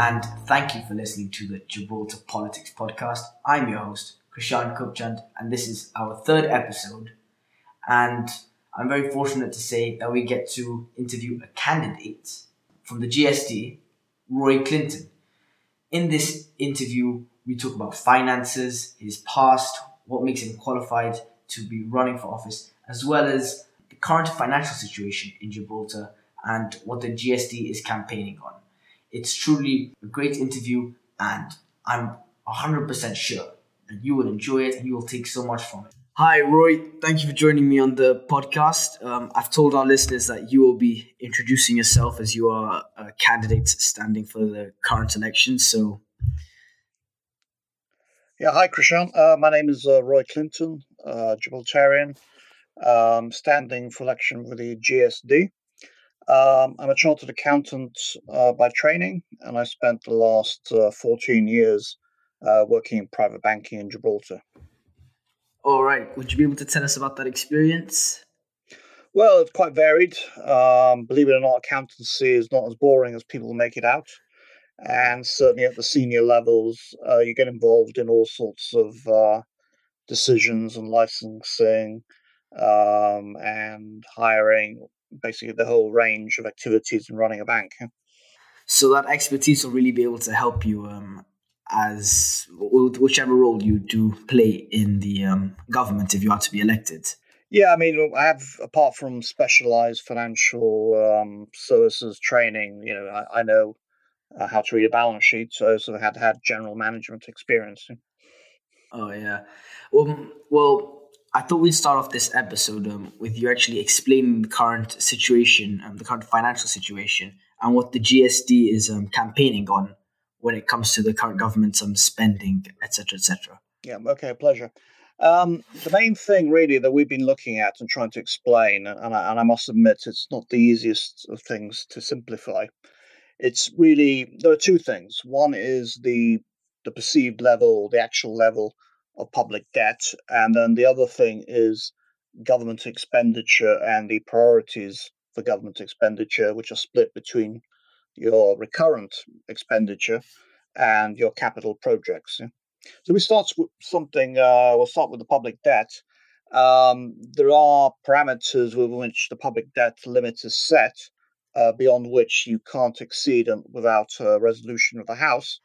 and thank you for listening to the Gibraltar Politics Podcast. I'm your host, Krishan Kupchand, and this is our third episode. And I'm very fortunate to say that we get to interview a candidate from the GSD, Roy Clinton. In this interview, we talk about finances, his past, what makes him qualified to be running for office, as well as the current financial situation in Gibraltar and what the GSD is campaigning on. It's truly a great interview, and I'm 100% sure that you will enjoy it and you will take so much from it. Hi, Roy. Thank you for joining me on the podcast. Um, I've told our listeners that you will be introducing yourself as you are a candidate standing for the current election. So, yeah, hi, Krishan. Uh, my name is uh, Roy Clinton, uh, Gibraltarian, um, standing for election for the GSD. Um, I'm a chartered accountant uh, by training, and I spent the last uh, 14 years uh, working in private banking in Gibraltar. All right. Would you be able to tell us about that experience? Well, it's quite varied. Um, believe it or not, accountancy is not as boring as people make it out. And certainly at the senior levels, uh, you get involved in all sorts of uh, decisions and licensing um, and hiring, basically the whole range of activities in running a bank. So that expertise will really be able to help you um, as whichever role you do play in the um, government if you are to be elected. Yeah, I mean, I have apart from specialized financial um, services training, you know, I, I know uh, how to read a balance sheet, so I also had had general management experience. Oh yeah, well, well, I thought we'd start off this episode um, with you actually explaining the current situation, um, the current financial situation, and what the GSD is um, campaigning on when it comes to the current government's um, spending, etc., etc. Yeah, okay, pleasure. Um, the main thing really that we've been looking at and trying to explain, and I, and I must admit it's not the easiest of things to simplify. It's really there are two things. One is the the perceived level, the actual level of public debt. And then the other thing is government expenditure and the priorities for government expenditure, which are split between your recurrent expenditure and your capital projects. So we start with something, uh, we'll start with the public debt. Um, there are parameters with which the public debt limit is set, uh, beyond which you can't exceed without a resolution of the House.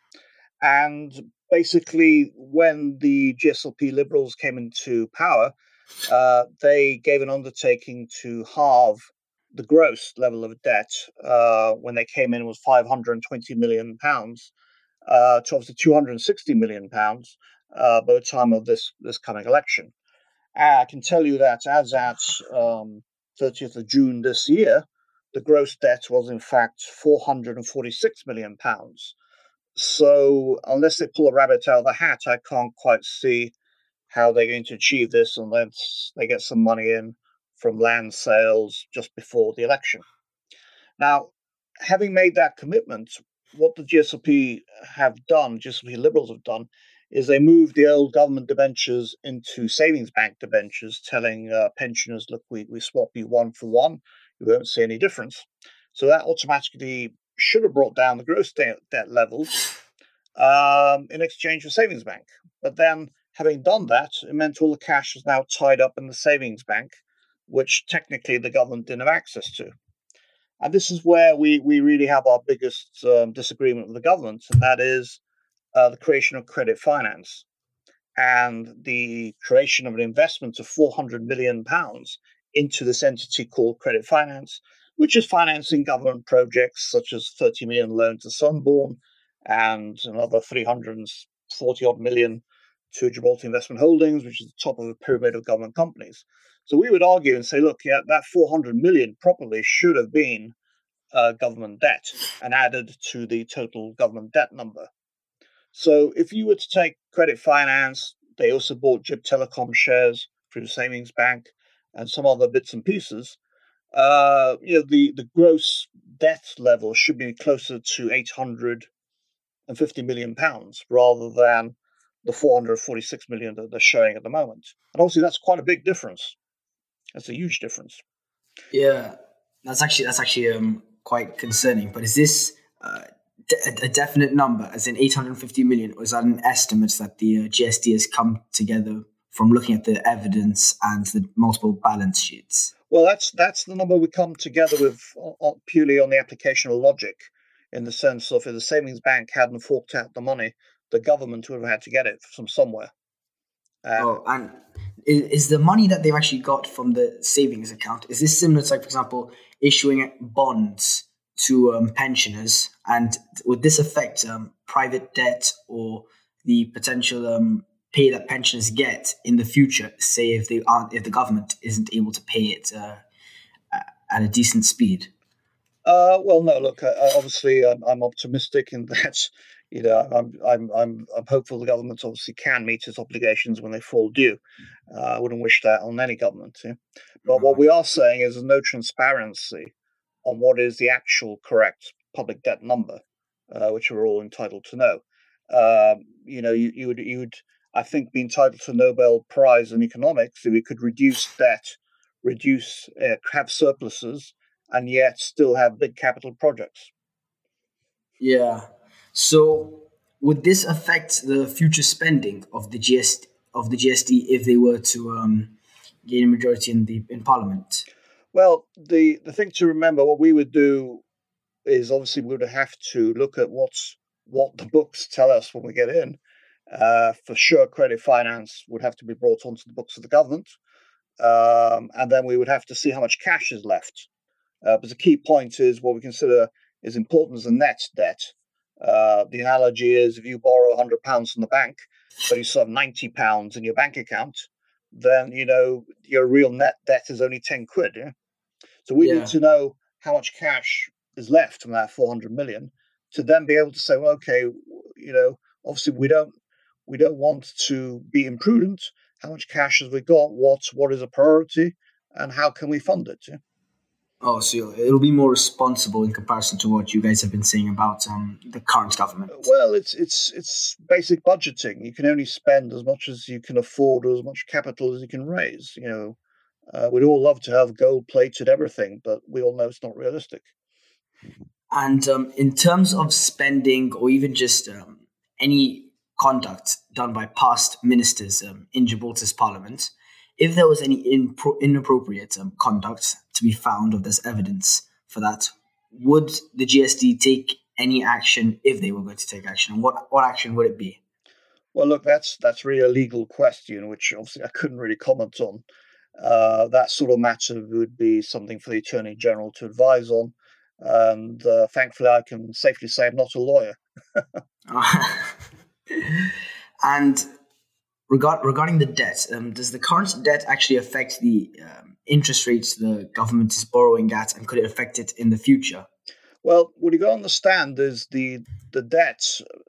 And basically, when the GSLP Liberals came into power, uh, they gave an undertaking to halve the gross level of debt uh, when they came in was 520 million pounds uh, to obviously 260 million pounds uh, by the time of this this coming election. I can tell you that as at um, 30th of June this year, the gross debt was in fact 446 million pounds. So unless they pull a rabbit out of the hat, I can't quite see how they're going to achieve this unless they get some money in from land sales just before the election. Now, having made that commitment, what the GSLP have done, GSLP Liberals have done, is they moved the old government debentures into savings bank debentures, telling uh, pensioners, look, we, we swap you one for one, you won't see any difference. So that automatically should have brought down the gross debt, debt levels um, in exchange for savings bank. But then, having done that, it meant all the cash was now tied up in the savings bank, which technically the government didn't have access to. And this is where we, we really have our biggest um, disagreement with the government, and that is uh, the creation of credit finance and the creation of an investment of 400 million pounds into this entity called credit finance, which is financing government projects such as 30 million loan to Sunborn and another 340 odd million to Gibraltar Investment Holdings, which is the top of the pyramid of government companies. So we would argue and say, look, yeah, that 400 million probably should have been uh, government debt and added to the total government debt number. So if you were to take credit finance, they also bought Gib Telecom shares through savings bank and some other bits and pieces uh, you know, the, the gross debt level should be closer to 850 million pounds rather than the 446 million that they're showing at the moment. And obviously, that's quite a big difference. That's a huge difference. Yeah, that's actually that's actually um, quite concerning. But is this uh, a definite number, as in 850 million, or is that an estimate that the uh, GSD has come together from looking at the evidence and the multiple balance sheets? Well, that's that's the number we come together with purely on the application of logic, in the sense of if the savings bank hadn't forked out the money, the government would have had to get it from somewhere. Uh, oh, and is, is the money that they've actually got from the savings account is this similar to, like, for example, issuing bonds to um, pensioners, and would this affect um, private debt or the potential um, pay that pensioners get in the future, say if they aren't, if the government isn't able to pay it uh, at a decent speed? Uh, well, no. Look, obviously, I'm, I'm, optimistic in that. You know, I'm, I'm, I'm, I'm hopeful the government obviously can meet its obligations when they fall due. Uh, I wouldn't wish that on any government. Yeah? But what we are saying is there's no transparency on what is the actual correct public debt number, uh, which we're all entitled to know. Um, you know, you, you would you would I think, be entitled to a Nobel Prize in economics if we could reduce debt, reduce, uh, have surpluses, and yet still have big capital projects. Yeah. So would this affect the future spending of the GSD of the GSD if they were to um, gain a majority in the in Parliament? Well, the the thing to remember, what we would do is obviously we would have to look at what's what the books tell us when we get in, uh, for sure, credit finance would have to be brought onto the books of the government. Um, and then we would have to see how much cash is left. Uh, but the key point is what we consider is important as a net debt. Uh, the analogy is if you borrow £100 from the bank, but you still have £90 in your bank account, then you know your real net debt is only 10 quid. Yeah? So we yeah. need to know how much cash is left from that 400 million to then be able to say, well, okay, you know, obviously we don't we don't want to be imprudent. How much cash have we got? What what is a priority, and how can we fund it? Yeah? Oh, so it'll be more responsible in comparison to what you guys have been saying about um, the current government. Well, it's it's it's basic budgeting. You can only spend as much as you can afford, or as much capital as you can raise. You know, uh, we'd all love to have gold plated everything, but we all know it's not realistic. And um, in terms of spending, or even just um, any conduct done by past ministers um, in Gibraltar's parliament, if there was any impro- inappropriate um, conduct to be found of this evidence for that, would the GSD take any action if they were going to take action? And what, what action would it be? Well, look, that's that's really a legal question, which obviously I couldn't really comment on. Uh, that sort of matter would be something for the Attorney General to advise on. And uh, thankfully, I can safely say I'm not a lawyer. and regard, regarding the debt, um, does the current debt actually affect the um, interest rates the government is borrowing at, and could it affect it in the future? Well, what you got to understand is the the debt.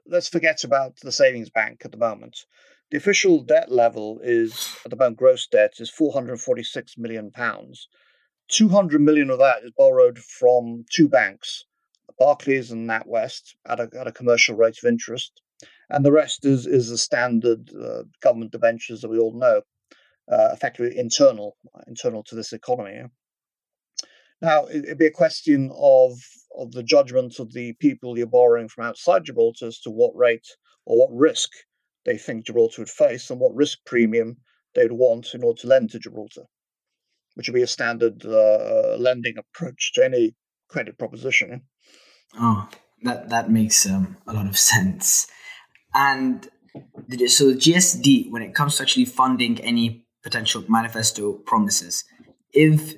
Let's forget about the savings bank at the moment. The official debt level is at the moment gross debt is 446 million pounds. 200 million of that is borrowed from two banks, Barclays and NatWest, at a, at a commercial rate of interest and the rest is is the standard uh, government debentures that we all know, uh, effectively internal internal to this economy. Now it, would be a question of of the judgment of the people you're borrowing from outside Gibraltar as to what rate or what risk they think Gibraltar would face and what risk premium they would want in order to lend to Gibraltar, which would be a standard uh, lending approach to any credit proposition. Oh, that that makes um, a lot of sense. And so GSD, when it comes to actually funding any potential manifesto promises, if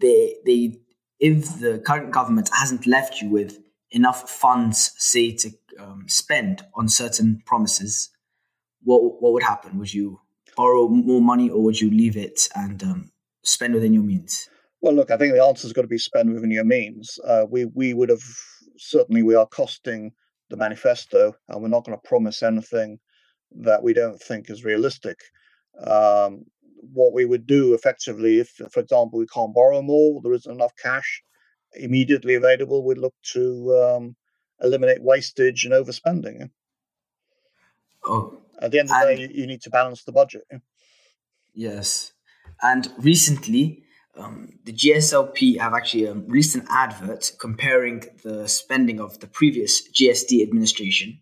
they they if the current government hasn't left you with enough funds, say, to um, spend on certain promises, what what would happen? Would you borrow more money, or would you leave it and um, spend within your means? Well, look, I think the answer has got to be spend within your means. Uh, we we would have certainly we are costing the manifesto, and we're not going to promise anything that we don't think is realistic. Um, what we would do effectively, if, for example, we can't borrow more, there isn't enough cash immediately available, we'd look to um, eliminate wastage and overspending. Oh, at the end of the day, you, you need to balance the budget. Yes, and recently, um, the GSLP have actually um, released an advert comparing the spending of the previous GSD administration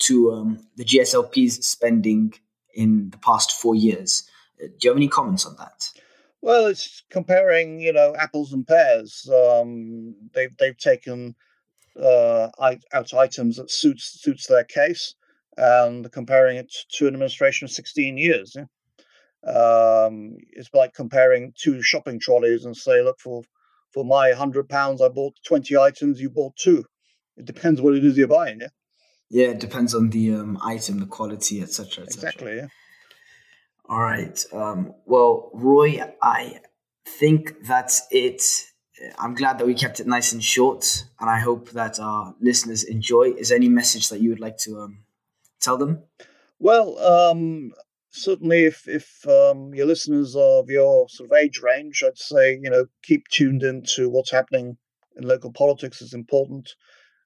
to um, the GSLP's spending in the past four years. Uh, do you have any comments on that? Well, it's comparing, you know, apples and pears. Um, they've they've taken uh, out items that suits suits their case, and comparing it to an administration of sixteen years. Yeah? Um, it's like comparing two shopping trolleys and say, look, for for my hundred pounds, I bought twenty items. You bought two. It depends what it is you're buying. Yeah. Yeah, it depends on the um, item, the quality, etc. Et exactly. Yeah. All right. Um, well, Roy, I think that's it. I'm glad that we kept it nice and short, and I hope that our listeners enjoy. Is there any message that you would like to um, tell them? Well, um, certainly, if if um, your listeners are of your sort of age range, I'd say you know keep tuned into what's happening in local politics is important.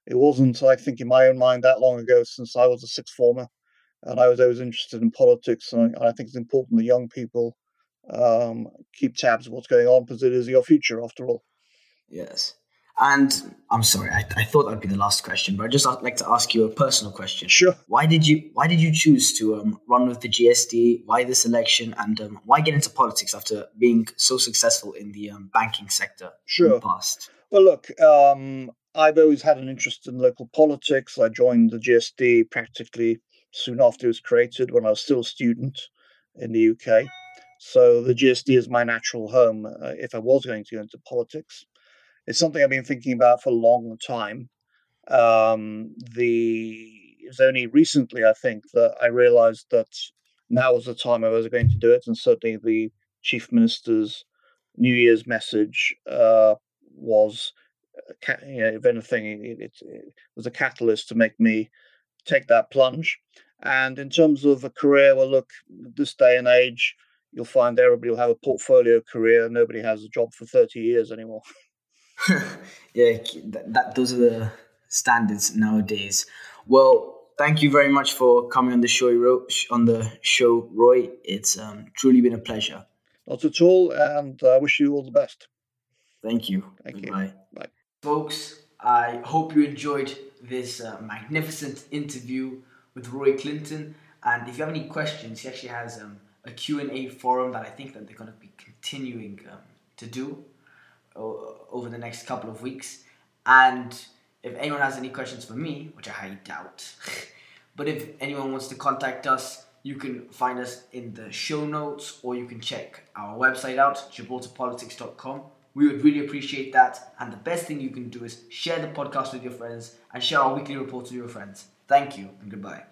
It wasn't, I think, in my own mind that long ago since I was a sixth former, and I was always interested in politics. And I think it's important that young people um, keep tabs of what's going on because it is your future, after all. Yes. And I'm sorry, I, I thought that'd be the last question, but I'd just like to ask you a personal question. Sure. Why did you Why did you choose to um, run with the GSD? Why this election? And um, why get into politics after being so successful in the um, banking sector sure. in the past? Well, look, um, I've always had an interest in local politics. I joined the GSD practically soon after it was created when I was still a student in the UK. So the GSD is my natural home uh, if I was going to go into politics. It's something I've been thinking about for a long time. Um, the it was only recently, I think, that I realised that now was the time I was going to do it, and certainly the chief minister's New Year's message uh, was, uh, you know, if anything, it, it, it was a catalyst to make me take that plunge. And in terms of a career, well, look, this day and age, you'll find everybody will have a portfolio career. Nobody has a job for 30 years anymore. yeah, that, that those are the standards nowadays. Well, thank you very much for coming on the show, on the show, Roy. It's um, truly been a pleasure. Not at all, and I wish you all the best. Thank you. Thank Goodbye. you. Bye, folks. I hope you enjoyed this uh, magnificent interview with Roy Clinton. And if you have any questions, he actually has um, a Q&A forum that I think that they're going to be continuing um, to do over the next couple of weeks. And if anyone has any questions for me, which I highly doubt, but if anyone wants to contact us, you can find us in the show notes or you can check our website out, gibraltarpolitics.com. We would really appreciate that. And the best thing you can do is share the podcast with your friends and share our weekly reports with your friends. Thank you and goodbye.